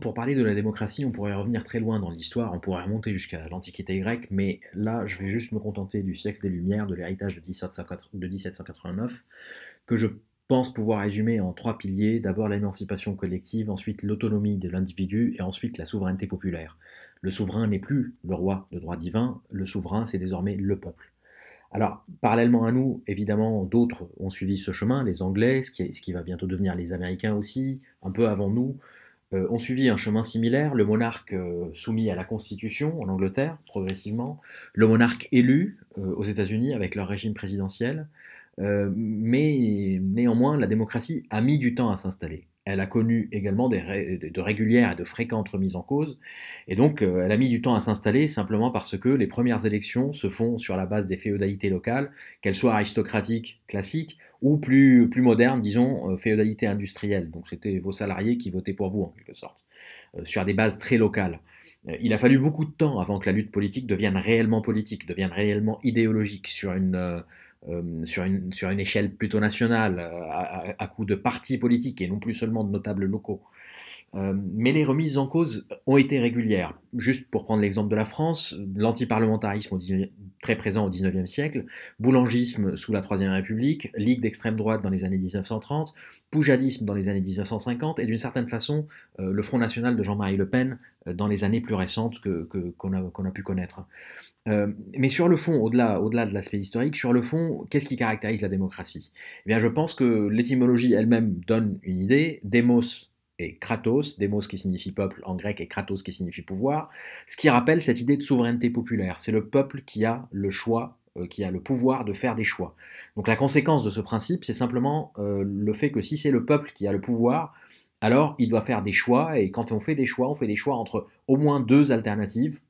pour parler de la démocratie, on pourrait revenir très loin dans l'histoire, on pourrait remonter jusqu'à l'Antiquité grecque, mais là, je vais juste me contenter du siècle des Lumières, de l'héritage de 1789, que je pense pouvoir résumer en trois piliers. D'abord l'émancipation collective, ensuite l'autonomie de l'individu, et ensuite la souveraineté populaire. Le souverain n'est plus le roi de droit divin, le souverain, c'est désormais le peuple. Alors, parallèlement à nous, évidemment, d'autres ont suivi ce chemin, les Anglais, ce qui, va bientôt devenir les Américains aussi, un peu avant nous, ont suivi un chemin similaire, le monarque euh, soumis à la Constitution en Angleterre, progressivement, le monarque élu euh, aux États-Unis avec leur régime présidentiel, mais néanmoins, la démocratie a mis du temps à s'installer elle a connu également de régulières et de fréquentes remises en cause, et donc euh, elle a mis du temps à s'installer simplement parce que les premières élections se font sur la base des féodalités locales, qu'elles soient aristocratiques, classiques, ou plus, modernes, disons, euh, féodalité industrielle. Donc c'était vos salariés qui votaient pour vous, en quelque sorte, euh, sur des bases très locales. Il a fallu beaucoup de temps avant que la lutte politique devienne réellement politique, devienne réellement idéologique sur une, euh, sur, une, sur une échelle plutôt nationale, euh, à, coup de partis politiques et non plus seulement de notables locaux. Euh, mais les remises en cause ont été régulières. Juste pour prendre l'exemple de la France, l'antiparlementarisme très présent au XIXe siècle, boulangisme sous la Troisième République, Ligue d'extrême droite dans les années 1930, poujadisme dans les années 1950 et d'une certaine façon le Front National de Jean-Marie Le Pen dans les années plus récentes qu'on que, a, a, pu connaître. Euh, mais sur le fond, au-delà au de l'aspect historique, sur le fond, qu'est-ce qui caractérise la démocratie? Eh bien, je pense que l'étymologie elle-même donne une idée. Demos et kratos, demos qui signifie peuple en grec et kratos qui signifie pouvoir, ce qui rappelle cette idée de souveraineté populaire. C'est le peuple qui a le choix, euh, qui a le pouvoir de faire des choix. Donc la conséquence de ce principe, c'est simplement euh, le fait que si c'est le peuple qui a le pouvoir, alors il doit faire des choix, et quand on fait des choix, on fait des choix entre au moins deux alternatives,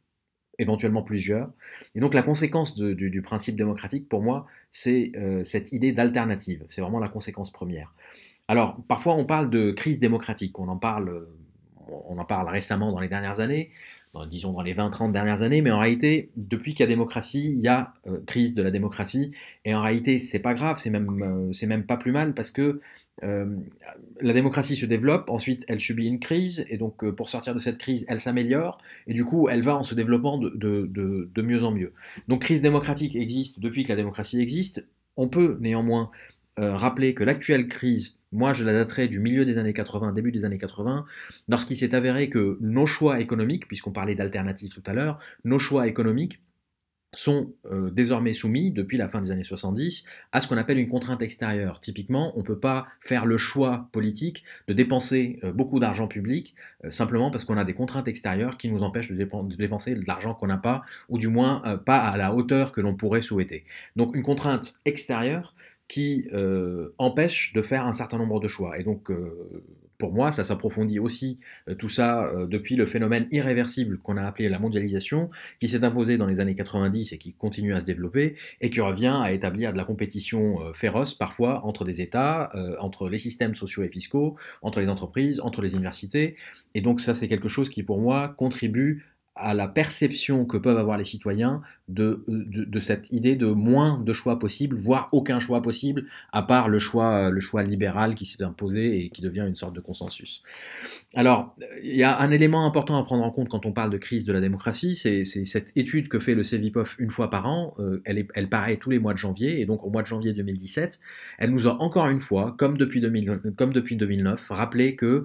éventuellement plusieurs. Et donc la conséquence du, principe démocratique, pour moi, c'est euh, cette idée d'alternative. C'est vraiment la conséquence première. Alors, parfois, on parle de crise démocratique. On en parle, on en parle récemment dans les dernières années, disons dans les 20-30 dernières années, mais en réalité, depuis qu'il y a démocratie, il y a euh, crise de la démocratie. Et en réalité, c'est pas grave, c'est même, euh, c'est même pas plus mal parce que euh, la démocratie se développe, ensuite elle subit une crise, et donc euh, pour sortir de cette crise, elle s'améliore, et du coup elle va en se développant de, mieux en mieux. Donc crise démocratique existe depuis que la démocratie existe. On peut néanmoins euh, rappeler que l'actuelle crise, moi je la daterai du milieu des années 80, début des années 80, lorsqu'il s'est avéré que nos choix économiques, puisqu'on parlait d'alternatives tout à l'heure, nos choix économiques sont euh, désormais soumis, depuis la fin des années 70, à ce qu'on appelle une contrainte extérieure. Typiquement, on ne peut pas faire le choix politique de dépenser euh, beaucoup d'argent public euh, simplement parce qu'on a des contraintes extérieures qui nous empêchent de, de dépenser de l'argent qu'on n'a pas, ou du moins pas à la hauteur que l'on pourrait souhaiter. Donc une contrainte extérieure qui empêche de faire un certain nombre de choix. Et donc pour moi, ça s'approfondit aussi euh, tout ça euh, depuis le phénomène irréversible qu'on a appelé la mondialisation, qui s'est imposé dans les années 90 et qui continue à se développer, et qui revient à établir de la compétition euh, féroce parfois entre des États, entre les systèmes sociaux et fiscaux, entre les entreprises, entre les universités. Et donc ça, c'est quelque chose qui, pour moi, contribue à la perception que peuvent avoir les citoyens de, de, cette idée de moins de choix possibles, voire aucun choix possible, à part le choix, le choix libéral qui s'est imposé et qui devient une sorte de consensus. Alors, il y a un élément important à prendre en compte quand on parle de crise de la démocratie, c'est cette étude que fait le CEVIPOF une fois par an, euh, elle, est, elle paraît tous les mois de janvier, et donc au mois de janvier 2017, elle nous a encore une fois, comme depuis, 2000, comme depuis 2009, rappelé que euh,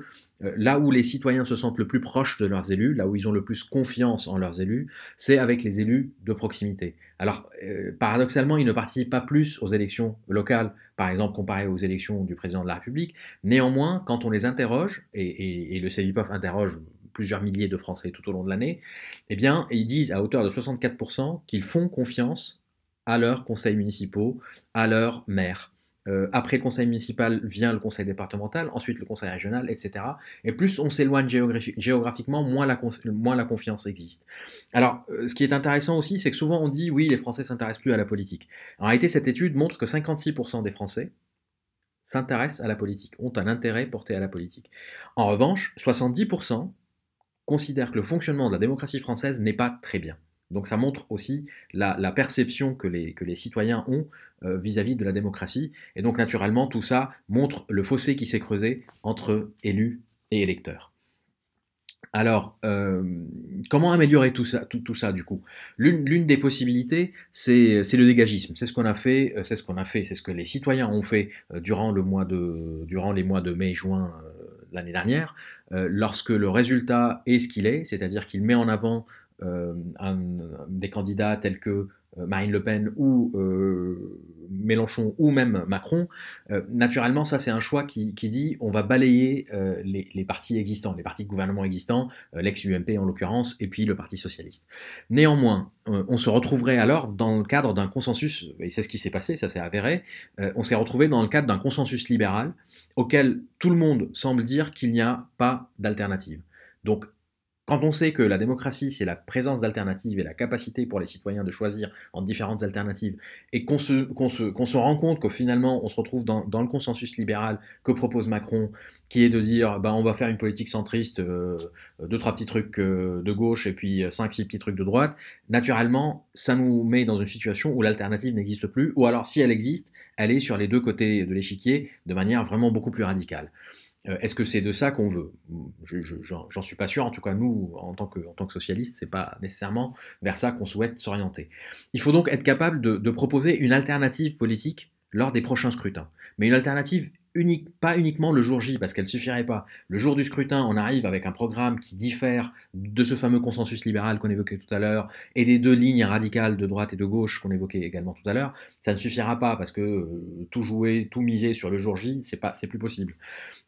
là où les citoyens se sentent le plus proches de leurs élus, là où ils ont le plus confiance en leurs élus, c'est avec les élus de proximité. Alors, euh, paradoxalement, ils ne participent pas plus aux élections locales, par exemple, comparé aux élections du président de la République. Néanmoins, quand on les interroge, et, le CEVIPOF interroge plusieurs milliers de Français tout au long de l'année, eh bien, ils disent à hauteur de 64% qu'ils font confiance à leurs conseils municipaux, à leurs maires. Euh, après le conseil municipal vient le conseil départemental, ensuite le conseil régional, etc. Et plus on s'éloigne géographiquement, moins la, confiance existe. Alors, euh, ce qui est intéressant aussi, c'est que souvent on dit oui, les Français s'intéressent plus à la politique. En réalité, cette étude montre que 56% des Français s'intéressent à la politique, ont un intérêt porté à la politique. En revanche, 70% considèrent que le fonctionnement de la démocratie française n'est pas très bien. Donc ça montre aussi la, perception que les, citoyens ont euh, vis-à-vis de la démocratie. Et donc naturellement, tout ça montre le fossé qui s'est creusé entre élus et électeurs. Alors, euh, comment améliorer tout ça, du coup? L'une des possibilités, c'est le dégagisme. C'est ce qu'on a fait, euh, c'est ce qu'on a fait, c'est ce que les citoyens ont fait durant, le mois de, durant les mois de mai-juin l'année dernière, lorsque le résultat est ce qu'il est, c'est-à-dire qu'il met en avant un, des candidats tels que euh, Marine Le Pen ou euh, Mélenchon ou même Macron, euh, naturellement, ça c'est un choix qui, dit on va balayer les, partis existants, les partis de gouvernement existants, l'ex-UMP en l'occurrence, et puis le Parti Socialiste. Néanmoins, on se retrouverait alors dans le cadre d'un consensus, et c'est ce qui s'est passé, ça s'est avéré, on s'est retrouvé dans le cadre d'un consensus libéral auquel tout le monde semble dire qu'il n'y a pas d'alternative. Donc quand on sait que la démocratie, c'est la présence d'alternatives et la capacité pour les citoyens de choisir entre différentes alternatives, et qu'on se, rend compte que finalement on se retrouve dans, le consensus libéral que propose Macron, qui est de dire bah, on va faire une politique centriste, euh, deux, trois petits trucs euh, de gauche et puis cinq, six petits trucs de droite, naturellement, ça nous met dans une situation où l'alternative n'existe plus, ou alors si elle existe, elle est sur les deux côtés de l'échiquier de manière vraiment beaucoup plus radicale. Euh, est-ce que c'est de ça qu'on veut? J'en suis pas sûr. En tout cas, nous, en tant que, en socialistes, c'est pas nécessairement vers ça qu'on souhaite s'orienter. Il faut donc être capable de, proposer une alternative politique lors des prochains scrutins. Mais une alternative pas uniquement le jour J, parce qu'elle suffirait pas. Le jour du scrutin, on arrive avec un programme qui diffère de ce fameux consensus libéral qu'on évoquait tout à l'heure et des deux lignes radicales de droite et de gauche qu'on évoquait également tout à l'heure. Ça ne suffira pas parce que euh, tout jouer, tout miser sur le jour J, c'est pas, c'est plus possible.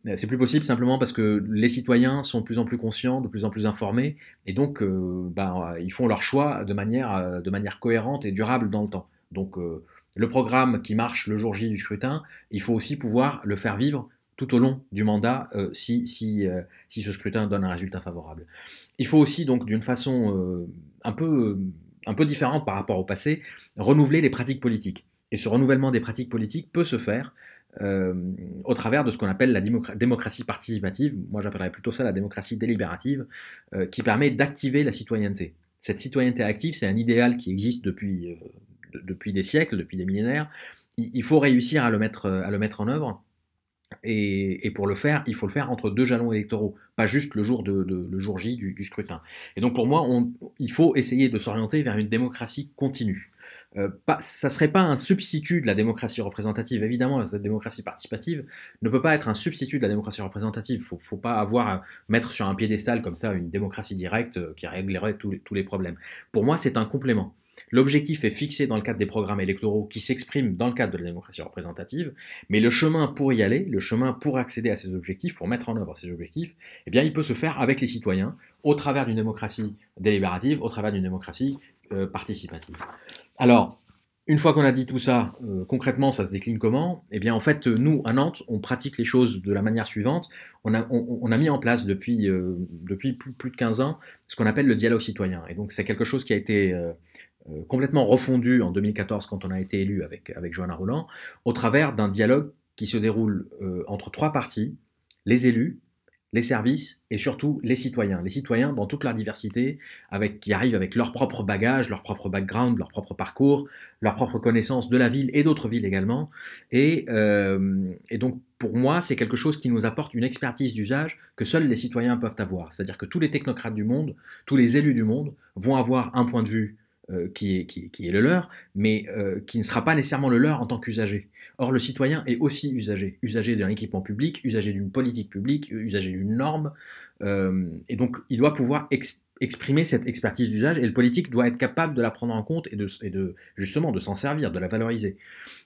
Euh, c'est plus possible simplement parce que les citoyens sont de plus en plus conscients, de plus en plus informés, et donc euh, ben, ils font leur choix de manière, de manière cohérente et durable dans le temps. Donc le programme qui marche le jour J du scrutin, il faut aussi pouvoir le faire vivre tout au long du mandat euh, euh, si, ce scrutin donne un résultat favorable. Il faut aussi, donc, d'une façon euh, un, peu, un peu différente par rapport au passé, renouveler les pratiques politiques. Et ce renouvellement des pratiques politiques peut se faire au travers de ce qu'on appelle la démocratie participative, moi j'appellerais plutôt ça la démocratie délibérative, qui permet d'activer la citoyenneté. Cette citoyenneté active, c'est un idéal qui existe depuis depuis des siècles, depuis des millénaires. Il faut réussir à le mettre, à le mettre en œuvre. Et, pour le faire, il faut le faire entre deux jalons électoraux, pas juste le jour, jour J du, scrutin. Et donc pour moi, il faut essayer de s'orienter vers une démocratie continue. Euh, ça ne serait pas un substitut de la démocratie représentative. Évidemment, cette démocratie participative ne peut pas être un substitut de la démocratie représentative. Il ne faut, pas avoir à mettre sur un piédestal comme ça une démocratie directe euh, qui réglerait tous les problèmes. Pour moi, c'est un complément. L'objectif est fixé dans le cadre des programmes électoraux qui s'expriment dans le cadre de la démocratie représentative, mais le chemin pour y aller, le chemin pour accéder à ces objectifs, pour mettre en œuvre ces objectifs, eh bien, il peut se faire avec les citoyens, au travers d'une démocratie délibérative, au travers d'une démocratie euh, participative. Alors, une fois qu'on a dit tout ça, euh, concrètement, ça se décline comment? Eh bien, en fait, nous, à Nantes, on pratique les choses de la manière suivante. On a, mis en place depuis, euh, depuis plus, de 15 ans ce qu'on appelle le dialogue citoyen. Et donc, c'est quelque chose qui a été euh, complètement refondu en 2014 quand on a été élu avec, avec Johanna Roland, au travers d'un dialogue qui se déroule euh, entre trois parties, les élus, les services et surtout les citoyens. Les citoyens dans toute leur diversité, avec, qui arrivent avec leur propre bagage, leur propre background, leur propre parcours, leur propre connaissance de la ville et d'autres villes également. Et, euh, et donc pour moi, c'est quelque chose qui nous apporte une expertise d'usage que seuls les citoyens peuvent avoir. C'est-à-dire que tous les technocrates du monde, tous les élus du monde vont avoir un point de vue euh, qui, est, le leur, mais euh, qui ne sera pas nécessairement le leur en tant qu'usager. Or, le citoyen est aussi usager, usager d'un équipement public, usager d'une politique publique, usager d'une norme, euh, et donc il doit pouvoir exprimer cette expertise d'usage, et le politique doit être capable de la prendre en compte et et de justement de s'en servir, de la valoriser.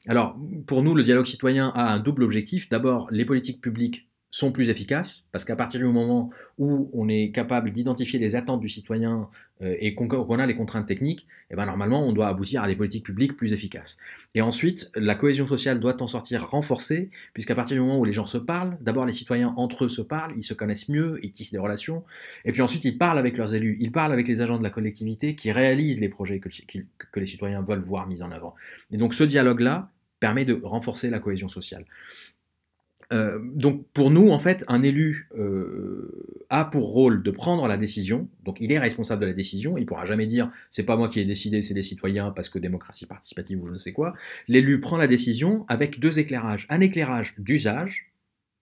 Alors, pour nous, le dialogue citoyen a un double objectif. D'abord, les politiques publiques sont plus efficaces, parce qu'à partir du moment où on est capable d'identifier les attentes du citoyen euh, et qu'on a les contraintes techniques, eh ben normalement on doit aboutir à des politiques publiques plus efficaces. Et ensuite, la cohésion sociale doit en sortir renforcée, puisqu'à partir du moment où les gens se parlent, d'abord les citoyens entre eux se parlent, ils se connaissent mieux, ils tissent des relations, et puis ensuite ils parlent avec leurs élus, ils parlent avec les agents de la collectivité qui réalisent les projets que les citoyens veulent voir mis en avant. Et donc ce dialogue-là permet de renforcer la cohésion sociale. Euh, donc pour nous, en fait, un élu euh, a pour rôle de prendre la décision. Donc il est responsable de la décision. Il pourra jamais dire c'est pas moi qui ai décidé, c'est les citoyens parce que démocratie participative ou je ne sais quoi. L'élu prend la décision avec deux éclairages un éclairage d'usage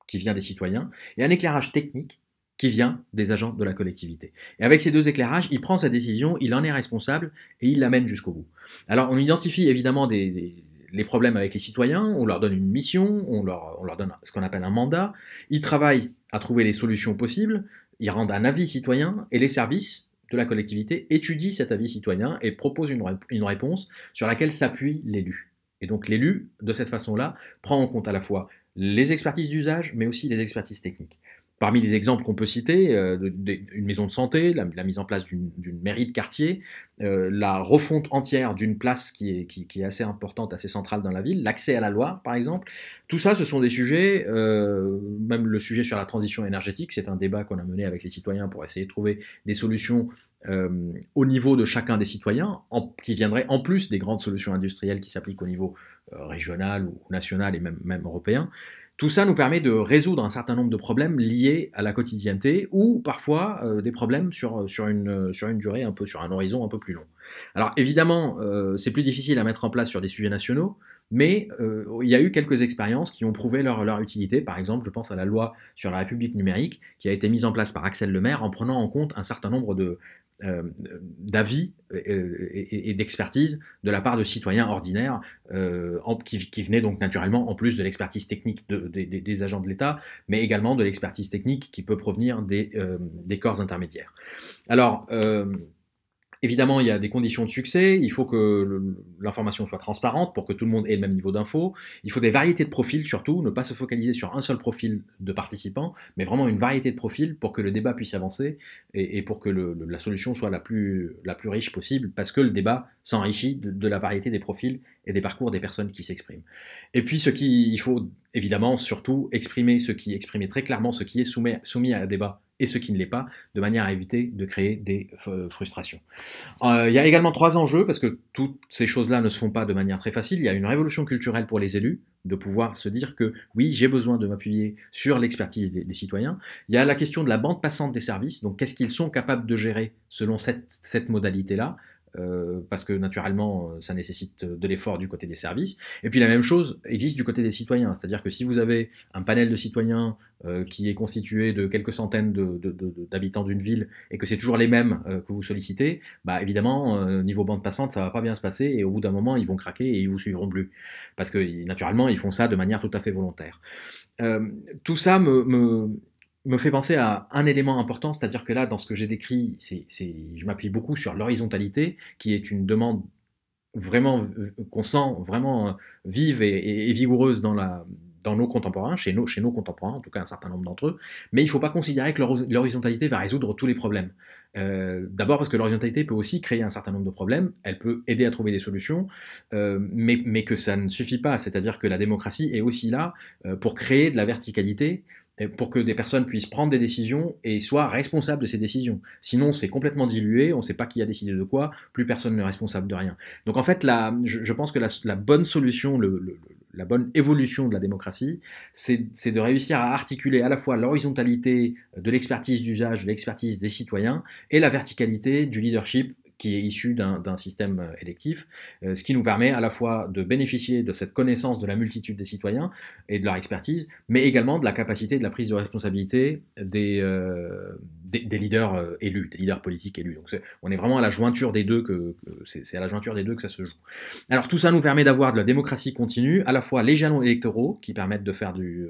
qui vient des citoyens et un éclairage technique qui vient des agents de la collectivité. Et avec ces deux éclairages, il prend sa décision, il en est responsable et il l'amène jusqu'au bout. Alors on identifie évidemment des, les problèmes avec les citoyens, on leur donne une mission, on leur, on leur donne ce qu'on appelle un mandat, ils travaillent à trouver les solutions possibles, ils rendent un avis citoyen et les services de la collectivité étudient cet avis citoyen et proposent une, une réponse sur laquelle s'appuie l'élu. Et donc l'élu, de cette façon-là, prend en compte à la fois les expertises d'usage, mais aussi les expertises techniques. Parmi les exemples qu'on peut citer, euh, une maison de santé, la, mise en place d'une mairie de quartier, euh, la refonte entière d'une place qui est, assez importante, assez centrale dans la ville, l'accès à la loi, par exemple. Tout ça, ce sont des sujets, euh, même le sujet sur la transition énergétique, c'est un débat qu'on a mené avec les citoyens pour essayer de trouver des solutions au niveau de chacun des citoyens, en, qui viendraient en plus des grandes solutions industrielles qui s'appliquent au niveau régional ou national et même européen. Tout ça nous permet de résoudre un certain nombre de problèmes liés à la quotidienneté ou parfois euh, des problèmes sur, sur, une, sur une durée un peu, sur un horizon un peu plus long. Alors évidemment, euh, c'est plus difficile à mettre en place sur des sujets nationaux, mais euh, il y a eu quelques expériences qui ont prouvé leur, leur, utilité. Par exemple, je pense à la loi sur la République numérique qui a été mise en place par Axel Lemaire en prenant en compte un certain nombre de, euh, d'avis et, d'expertise de la part de citoyens ordinaires euh, qui, venaient donc naturellement en plus de l'expertise technique des agents de l'État, mais également de l'expertise technique qui peut provenir des, euh, des corps intermédiaires. Alors, Évidemment, il y a des conditions de succès, il faut que l'information soit transparente pour que tout le monde ait le même niveau d'info, il faut des variétés de profils surtout, ne pas se focaliser sur un seul profil de participants, mais vraiment une variété de profils pour que le débat puisse avancer et, pour que la solution soit la plus, riche possible, parce que le débat s'enrichit de, la variété des profils et des parcours des personnes qui s'expriment. Et puis, ce qui, il faut évidemment surtout exprimer ce qui, exprimer très clairement ce qui est soumis, à débat et ce qui ne l'est pas, de manière à éviter de créer des euh, frustrations. Euh, il y a également trois enjeux, parce que toutes ces choses-là ne se font pas de manière très facile. Il y a une révolution culturelle pour les élus, de pouvoir se dire que oui, j'ai besoin de m'appuyer sur l'expertise des, citoyens. Il y a la question de la bande passante des services, donc qu'est-ce qu'ils sont capables de gérer selon cette, cette modalité-là euh, parce que naturellement, euh, ça nécessite de l'effort du côté des services. Et puis la même chose existe du côté des citoyens, c'est-à-dire que si vous avez un panel de citoyens euh, qui est constitué de quelques centaines d'habitants d'une ville et que c'est toujours les mêmes que vous sollicitez, bah évidemment, niveau bande passante, ça va pas bien se passer et au bout d'un moment, ils vont craquer et ils vous suivront plus. Parce que naturellement, ils font ça de manière tout à fait volontaire. tout ça me me fait penser à un élément important, c'est-à-dire que là, dans ce que j'ai décrit, je m'appuie beaucoup sur l'horizontalité, qui est une demande vraiment qu'on sent vraiment euh, vive et, vigoureuse dans, nos contemporains, chez nos, contemporains, en tout cas un certain nombre d'entre eux, mais il ne faut pas considérer que l'horizontalité va résoudre tous les problèmes. Euh, d'abord parce que l'horizontalité peut aussi créer un certain nombre de problèmes, elle peut aider à trouver des solutions, euh, mais, que ça ne suffit pas, c'est-à-dire que la démocratie est aussi là pour créer de la verticalité, pour que des personnes puissent prendre des décisions et soient responsables de ces décisions. Sinon, c'est complètement dilué, on ne sait pas qui a décidé de quoi, plus personne n'est responsable de rien. Donc en fait, je, pense que la, bonne solution, la bonne évolution de la démocratie, c'est de réussir à articuler à la fois l'horizontalité de l'expertise d'usage, de l'expertise des citoyens, et la verticalité du leadership qui est issu d'un système euh, électif, euh, ce qui nous permet à la fois de bénéficier de cette connaissance de la multitude des citoyens et de leur expertise, mais également de la capacité de la prise de responsabilité des, euh, des, leaders élus, des leaders politiques élus. Donc on est vraiment à la jointure des deux que, c'est à la jointure des deux que ça se joue. Alors tout ça nous permet d'avoir de la démocratie continue, à la fois les jalons électoraux qui permettent de faire du,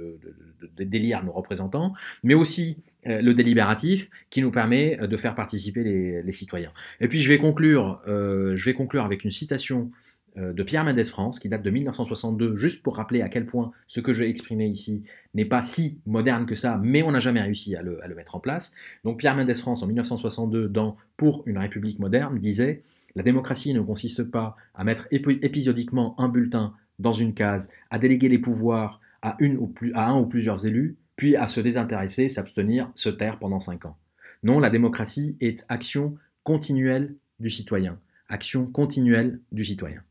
de, délire nos représentants, mais aussi euh, le délibératif qui nous permet euh, de faire participer les, citoyens. Et puis je vais conclure, euh, je vais conclure avec une citation de Pierre Mendès France qui date de 1962, juste pour rappeler à quel point ce que j'ai exprimé ici n'est pas si moderne que ça, mais on n'a jamais réussi à le, mettre en place. Donc Pierre Mendès France en 1962 dans Pour une République moderne disait La démocratie ne consiste pas à mettre épisodiquement un bulletin dans une case, à déléguer les pouvoirs à, à un ou plusieurs élus, puis à se désintéresser, s'abstenir, se taire pendant cinq ans. Non, la démocratie est action continuelle du citoyen. Action continuelle du citoyen.